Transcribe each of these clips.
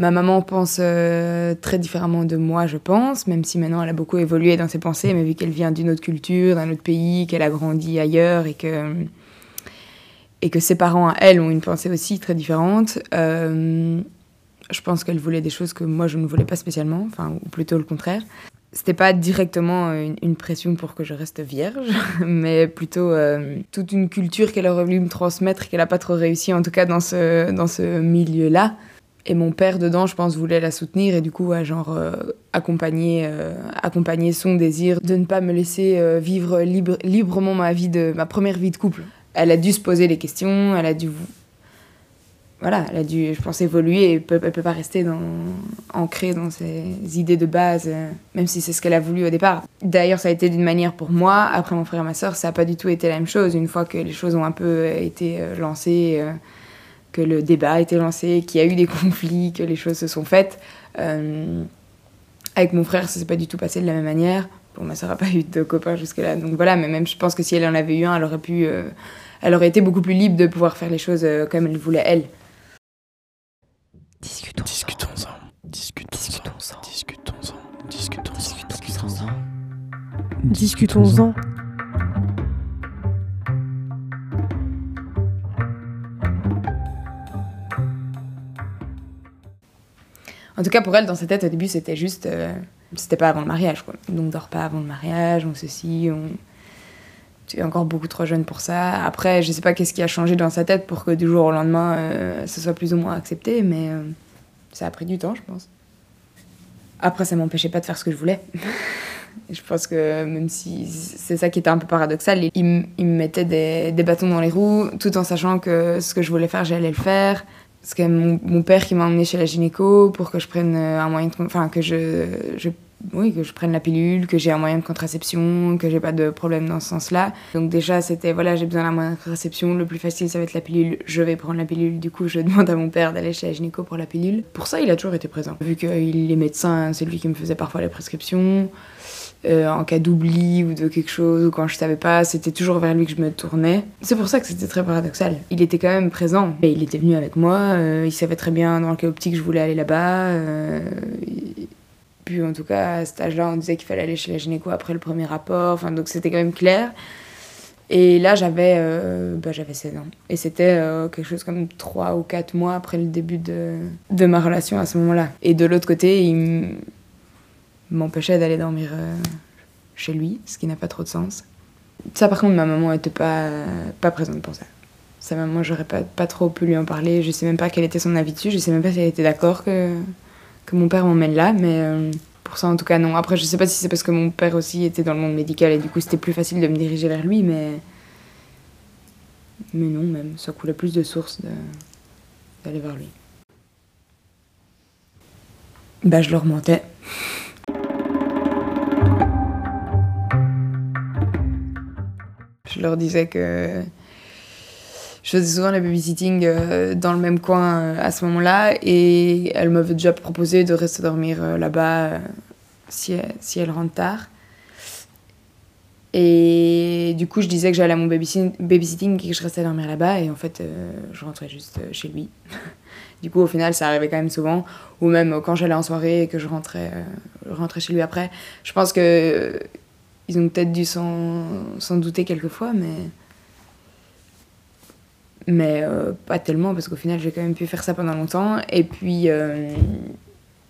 Ma maman pense euh, très différemment de moi, je pense, même si maintenant elle a beaucoup évolué dans ses pensées, mais vu qu'elle vient d'une autre culture, d'un autre pays, qu'elle a grandi ailleurs et que, et que ses parents à elle ont une pensée aussi très différente, euh, je pense qu'elle voulait des choses que moi je ne voulais pas spécialement, enfin, ou plutôt le contraire. C'était pas directement une, pression pour que je reste vierge, mais plutôt euh, toute une culture qu'elle aurait voulu me transmettre, qu'elle n'a pas trop réussi, en tout cas dans ce, dans ce milieu-là. Et mon père, dedans, je pense, voulait la soutenir et du coup, genre, euh, accompagner, euh, accompagner son désir de ne pas me laisser euh, vivre libre, librement ma vie de ma première vie de couple. Elle a dû se poser les questions, elle a dû. Voilà, elle a dû, je pense, évoluer et elle peut, peut pas rester ancrée dans ses idées de base, même si c'est ce qu'elle a voulu au départ. D'ailleurs, ça a été d'une manière pour moi. Après mon frère et ma soeur, ça n'a pas du tout été la même chose. Une fois que les choses ont un peu été lancées que le débat a été lancé, qu'il y a eu des conflits, que les choses se sont faites. Euh, avec mon frère, ça s'est pas du tout passé de la même manière. Bon, ma soeur n'a pas eu de copain jusque-là, donc voilà. Mais même, je pense que si elle en avait eu un, elle aurait pu, euh, elle aurait été beaucoup plus libre de pouvoir faire les choses euh, comme elle voulait elle. Discutons-en. Discutons-en. Discutons-en. Discutons-en. Discutons-en. Discutons-en. En tout cas, pour elle, dans sa tête, au début, c'était juste. Euh, c'était pas avant le mariage, quoi. Donc, dors pas avant le mariage, on ceci, on. Tu es encore beaucoup trop jeune pour ça. Après, je sais pas qu'est-ce qui a changé dans sa tête pour que du jour au lendemain, euh, soit plus ou moins accepté, mais euh, ça a pris du temps, je pense. Après, ça m'empêchait pas de faire ce que je voulais. je pense que même si c'est ça qui était un peu paradoxal, il, me mettait des, bâtons dans les roues tout en sachant que ce que je voulais faire, j'allais le faire c'est quand même mon, père qui m'a emmené chez la gynéco pour que je prenne euh, un moyen enfin que je, je, oui que je prenne la pilule que j'ai un moyen de contraception que j'ai pas de problème dans ce sens-là. Donc déjà c'était voilà j'ai besoin d'un moyen de contraception. Le plus facile ça va être la pilule. Je vais prendre la pilule. Du coup je demande à mon père d'aller chez la gynéco pour la pilule. Pour ça il a toujours été présent. Vu qu'il est médecin c'est lui qui me faisait parfois les prescriptions euh, en cas d'oubli ou de quelque chose, ou quand je savais pas, c'était toujours vers lui que je me tournais. C'est pour ça que c'était très paradoxal. Il était quand même présent. Et il était venu avec moi, euh, il savait très bien dans quel optique je voulais aller là-bas. Euh, puis en tout cas, à cet âge-là, on disait qu'il fallait aller chez la gynéco après le premier rapport, enfin, donc c'était quand même clair. Et là, j'avais bah, j'avais 16 ans. Et c'était quelque chose comme 3 ou 4 mois après le début de, de ma relation à ce moment-là. Et de l'autre côté, il m'empêchait d'aller dormir euh, chez lui, ce qui n'a pas trop de sens. Ça, par contre, ma maman n'était pas, pas présente pour ça. Sa maman, j'aurais pas, pas trop pu lui en parler. Je sais même pas quel était son avis dessus. Je sais même pas si elle était d'accord que, que mon père m'emmène là, mais euh, pour ça, en tout cas, non. Après, je sais pas si c'est parce que mon père aussi était dans le monde médical et du coup, c'était plus facile de me diriger vers lui, mais. Mais non, même. Ça coulait plus de sources d'aller vers lui. Bah, je leur mentais. Je leur disais que je faisais souvent la babysitting euh, dans le même coin euh, à ce moment-là et elle m'avait déjà proposé de rester dormir euh, là-bas si, elle, rentre tard. Et du coup, je disais que j'allais à mon babysitting et que je restais dormir là-bas et en fait, je rentrais juste chez lui. du coup, au final, ça arrivait quand même souvent. Ou même quand j'allais en soirée et que je rentrais, je rentrais chez lui après. Je pense que ils ont peut-être dû s'en douter quelquefois, mais. Mais euh, pas tellement, parce qu'au final, j'ai quand même pu faire ça pendant longtemps. Et puis, euh,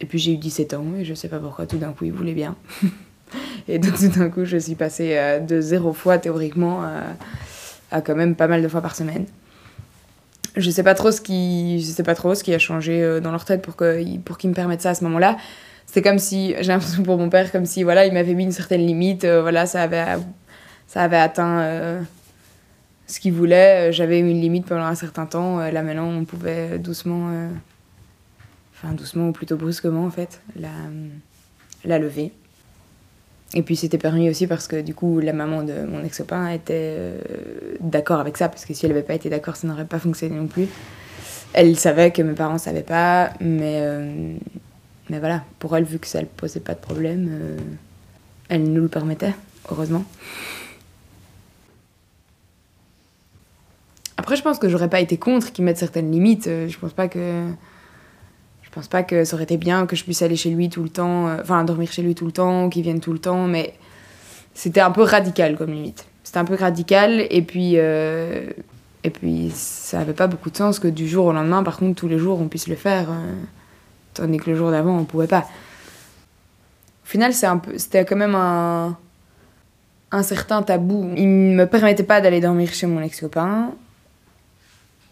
et puis j'ai eu 17 ans, et je sais pas pourquoi, tout d'un coup, ils voulaient bien. et donc, tout d'un coup, je suis passée euh, de zéro fois, théoriquement, à, quand même pas mal de fois par semaine. Je sais pas trop ce qui, je sais pas trop ce qui a changé dans leur tête pour qu'ils pour qu'ils me permettent ça à ce moment-là. C'est comme si, j'ai l'impression pour mon père, comme si voilà, il m'avait mis une certaine limite, euh, voilà, ça avait, ça avait atteint euh, ce qu'il voulait. J'avais une limite pendant un certain temps. Euh, là maintenant, on pouvait doucement, enfin doucement ou plutôt brusquement en fait, la, la lever. Et puis c'était permis aussi parce que du coup la maman de mon ex-copain était d'accord avec ça, parce que si elle n'avait pas été d'accord, ça n'aurait pas fonctionné non plus. Elle savait que mes parents ne savaient pas, mais mais voilà, pour elle, vu que ça ne posait pas de problème, euh, elle nous le permettait, heureusement. Après, je pense que j'aurais pas été contre qu'ils mettent certaines limites. Euh, je pense pas que. Je pense pas que ça aurait été bien que je puisse aller chez lui tout le temps, euh, enfin dormir chez lui tout le temps, qu'il vienne tout le temps, mais c'était un peu radical comme limite. C'était un peu radical et puis ça avait pas beaucoup de sens que du jour au lendemain, par contre tous les jours on puisse le faire, tandis que le jour d'avant on pouvait pas. Au final c'était quand même un certain tabou. Il me permettait pas d'aller dormir chez mon ex-copain,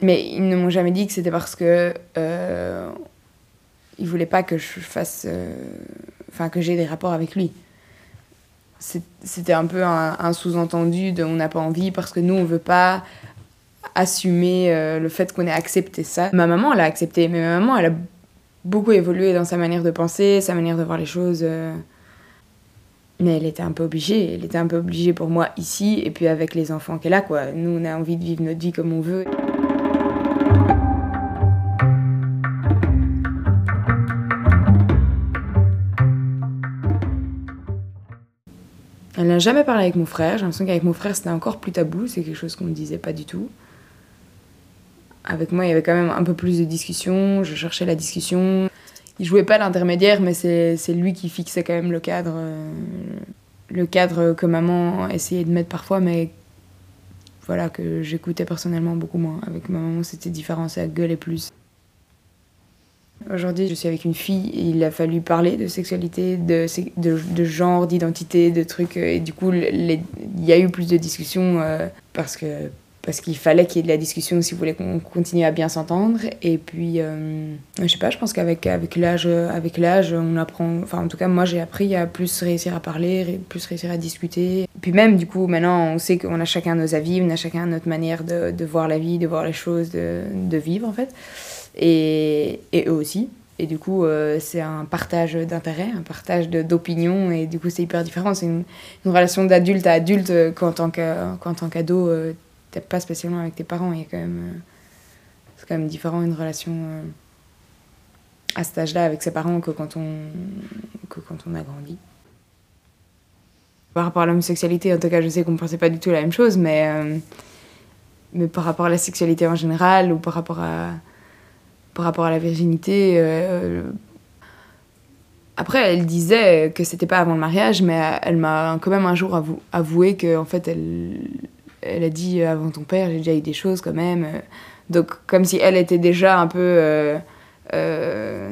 mais ils ne m'ont jamais dit que c'était parce que euh, ils voulaient pas que je fasse, euh, enfin que j'ai des rapports avec lui. C'était un peu un, sous-entendu de on n'a pas envie parce que nous on veut pas assumer euh, le fait qu'on ait accepté ça. Ma maman elle a accepté, mais ma maman elle a beaucoup évolué dans sa manière de penser, sa manière de voir les choses. Euh. Mais elle était un peu obligée, elle était un peu obligée pour moi ici et puis avec les enfants qu'elle a quoi. Nous on a envie de vivre notre vie comme on veut. Elle n'a jamais parlé avec mon frère. J'ai l'impression qu'avec mon frère, c'était encore plus tabou. C'est quelque chose qu'on ne disait pas du tout. Avec moi, il y avait quand même un peu plus de discussion. Je cherchais la discussion. Il jouait pas l'intermédiaire, mais c'est lui qui fixait quand même le cadre. Euh, le cadre que maman essayait de mettre parfois, mais voilà, que j'écoutais personnellement beaucoup moins. Avec ma maman, c'était différent, ça gueulait plus. Aujourd'hui, je suis avec une fille il a fallu parler de sexualité, de, de, genre, d'identité, de trucs. Et du coup, il y a eu plus de discussions euh, parce que parce qu'il fallait qu'il y ait de la discussion si vous voulez qu'on continue à bien s'entendre. Et puis, euh, je sais pas, je pense qu'avec avec l'âge, avec l'âge, on apprend. Enfin, en tout cas, moi, j'ai appris à plus réussir à parler, plus réussir à discuter. Puis même, du coup, maintenant, on sait qu'on a chacun nos avis, on a chacun notre manière de, voir la vie, de voir les choses, de, de vivre, en fait et, eux aussi. Et du coup, euh, c'est un partage d'intérêts, un partage d'opinions, et du coup, c'est hyper différent. C'est une, relation d'adulte à adulte euh, qu'en tant qu'ado, euh, t'es pas spécialement avec tes parents. Il quand même, c'est quand même différent une relation à cet âge-là avec ses parents que quand on, que quand on a grandi. Par rapport à l'homosexualité, en tout cas, je sais qu'on ne pensait pas du tout la même chose, mais, mais par rapport à la sexualité en général, ou par rapport à par rapport à la virginité. Euh, après, elle disait que c'était pas avant le mariage, mais elle m'a quand même un jour avoué que en fait, elle, elle a dit avant ton père, j'ai déjà eu des choses quand même. Donc, comme si elle était déjà un peu euh, euh,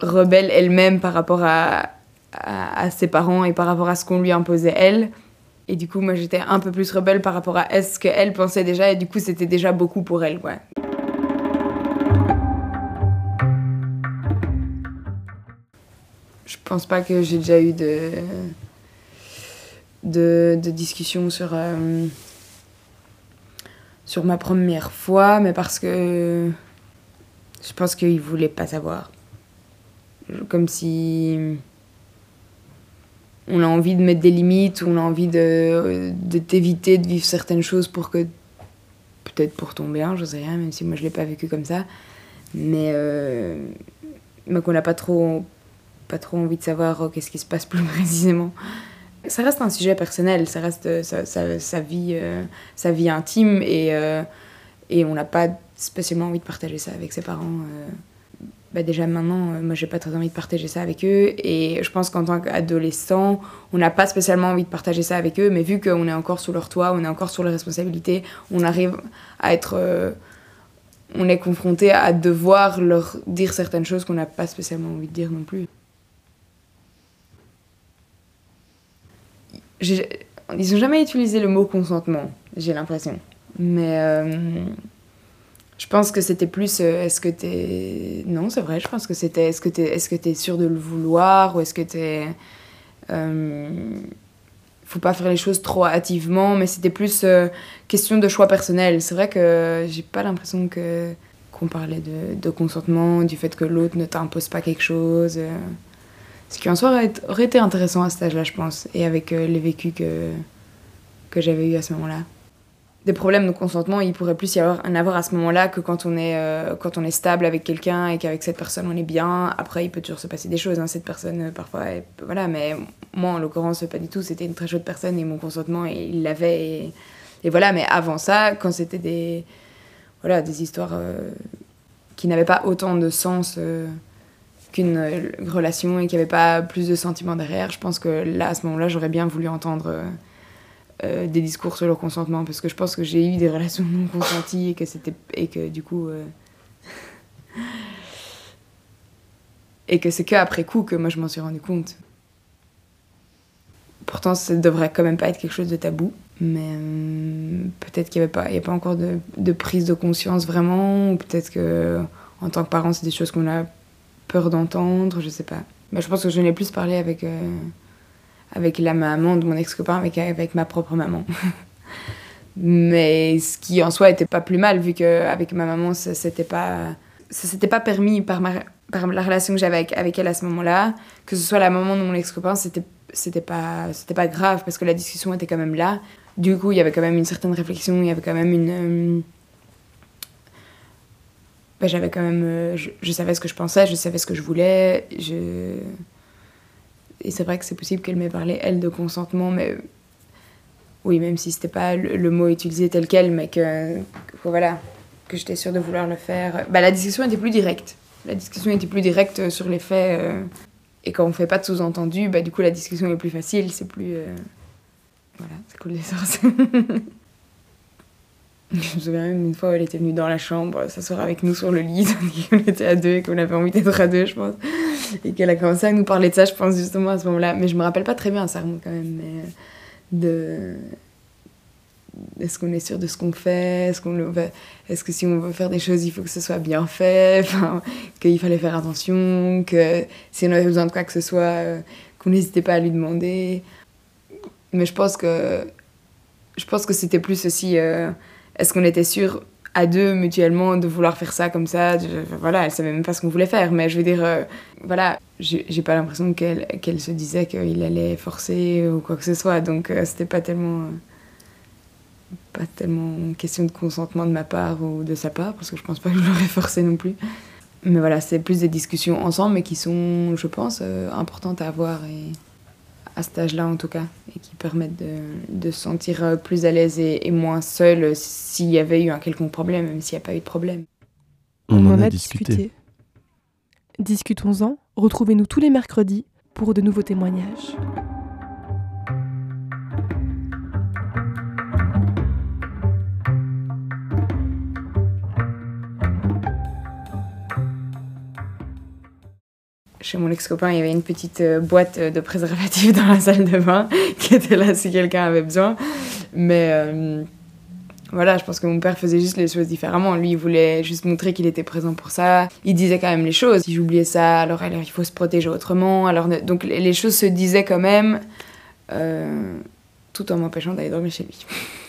rebelle elle-même par rapport à, à, ses parents et par rapport à ce qu'on lui imposait elle. Et du coup, moi, j'étais un peu plus rebelle par rapport à ce qu'elle pensait déjà. Et du coup, c'était déjà beaucoup pour elle, ouais. Je pense pas que j'ai déjà eu de, de, de sur, euh, sur ma première fois, mais parce que je pense qu'il voulait pas savoir. Comme si on a envie de mettre des limites, on a envie de, t'éviter de vivre certaines choses pour que. Peut-être pour ton bien, je sais rien, même si moi je l'ai pas vécu comme ça. Mais, euh, qu'on n'a pas trop, pas trop envie de savoir oh, qu'est-ce qui se passe plus précisément. Ça reste un sujet personnel, ça reste euh, sa, vie, euh, sa vie intime et, et on n'a pas spécialement envie de partager ça avec ses parents bah déjà maintenant, euh, moi j'ai pas très envie de partager ça avec eux. Et je pense qu'en tant qu'adolescent, on n'a pas spécialement envie de partager ça avec eux. Mais vu qu'on est encore sous leur toit, on est encore sur les responsabilités, on arrive à être. Euh, on est confronté à devoir leur dire certaines choses qu'on n'a pas spécialement envie de dire non plus. Ils ont jamais utilisé le mot consentement, j'ai l'impression. Mais. Euh, je pense que c'était plus euh, est-ce que t'es. Non, c'est vrai, je pense que c'était est-ce que t'es est es sûr de le vouloir ou est-ce que t'es. Euh... Faut pas faire les choses trop hâtivement, mais c'était plus euh, question de choix personnel. C'est vrai que j'ai pas l'impression que qu'on parlait de, consentement, du fait que l'autre ne t'impose pas quelque chose. Euh. Ce qui en soi aurait, été intéressant à cet âge-là, je pense, et avec les vécus que, que j'avais eu à ce moment-là des problèmes de consentement, il pourrait plus y avoir, en avoir à ce moment-là que quand on est, euh, quand on est stable avec quelqu'un et qu'avec cette personne on est bien. Après, il peut toujours se passer des choses. Hein. Cette personne, euh, parfois, voilà. Mais moi, en l'occurrence, pas du tout. C'était une très chaude personne et mon consentement, il l'avait. Et, voilà. Mais avant ça, quand c'était des, voilà, des histoires euh, qui n'avait pas autant de sens euh, qu'une euh, relation et qui avait pas plus de sentiments derrière. Je pense que là, à ce moment-là, j'aurais bien voulu entendre euh, euh, des discours sur le consentement parce que je pense que j'ai eu des relations non consenties et que c'était et que du coup et que c'est que après coup que moi je m'en suis rendu compte. Pourtant, ça devrait quand même pas être quelque chose de tabou, mais euh, peut-être qu'il n'y avait pas, il y a pas encore de, de prise de conscience vraiment, ou peut-être que en tant que parent, c'est des choses qu'on a peur d'entendre, je sais pas. Mais je pense que je n'ai plus parlé avec euh, avec la maman de mon ex-copain, avec avec ma propre maman. mais ce qui en soi était pas plus mal vu que avec ma maman, ça s'était pas ça s'était pas permis par par la relation que j'avais avec, elle à ce moment-là, que ce soit la maman de mon ex-copain, c'était c'était pas pas grave parce que la discussion était quand même là. Du coup, il y avait quand même une certaine réflexion, il y avait quand même une euh, bah, j'avais quand même euh, je, savais ce que je pensais, je savais ce que je voulais, je et c'est vrai que c'est possible qu'elle m'ait parlé elle de consentement mais oui, même si c'était pas le, mot utilisé tel quel mais que, voilà, que j'étais sûre de vouloir le faire. Bah, la discussion était plus directe. La discussion était plus directe sur les faits. euh, et quand on fait pas de sous-entendu, bah, du coup, la discussion est plus facile. C'est plus. euh, Voilà, c'est cool des sources. Je me souviens même une fois où elle était venue dans la chambre s'asseoir avec nous sur le lit, qu'on était à deux et qu'on avait envie d'être à deux, je pense. Et qu'elle a commencé à nous parler de ça, je pense, justement à ce moment-là. Mais je me rappelle pas très bien, ça remonte quand même. Euh, de est-ce qu'on est sûr de ce qu'on fait? Est-ce qu'on Est-ce que si on veut faire des choses, il faut que ce soit bien fait? Enfin, Qu'il fallait faire attention Que si on avait besoin de quoi que ce soit, euh, qu'on n'hésitait pas à lui demander. Mais je pense que je pense que c'était plus aussi euh, est-ce qu'on était sûr à deux mutuellement de vouloir faire ça comme ça? Je- Voilà, elle savait même pas ce qu'on voulait faire, mais je veux dire, euh, voilà, j'ai pas l'impression qu'elle qu'elle se disait qu'il allait forcer ou quoi que ce soit, donc euh, c'était pas tellement. euh, pas tellement question de consentement de ma part ou de sa part, parce que je pense pas que je l'aurais forcé non plus. Mais voilà, c'est plus des discussions ensemble, mais qui sont, je pense, euh, importantes à avoir, et à cet âge-là en tout cas, et qui permettent de, de se sentir euh, plus à l'aise et, et moins seul euh, s'il y avait eu un quelconque problème, même s'il n'y a pas eu de problème. On, en, a, discuté. Discutons-en. Retrouvez-nous tous les mercredis pour de nouveaux témoignages. Chez mon ex-copain, il y avait une petite euh, boîte euh, de préservatifs dans la salle de bain qui était là si quelqu'un avait besoin. Mais euh, voilà, je pense que mon père faisait juste les choses différemment. Lui, il voulait juste montrer qu'il était présent pour ça. Il disait quand même les choses. Si j'oubliais ça, alors, il faut se protéger autrement. Alors, donc les choses se disaient quand même, tout en m'empêchant d'aller dormir chez lui.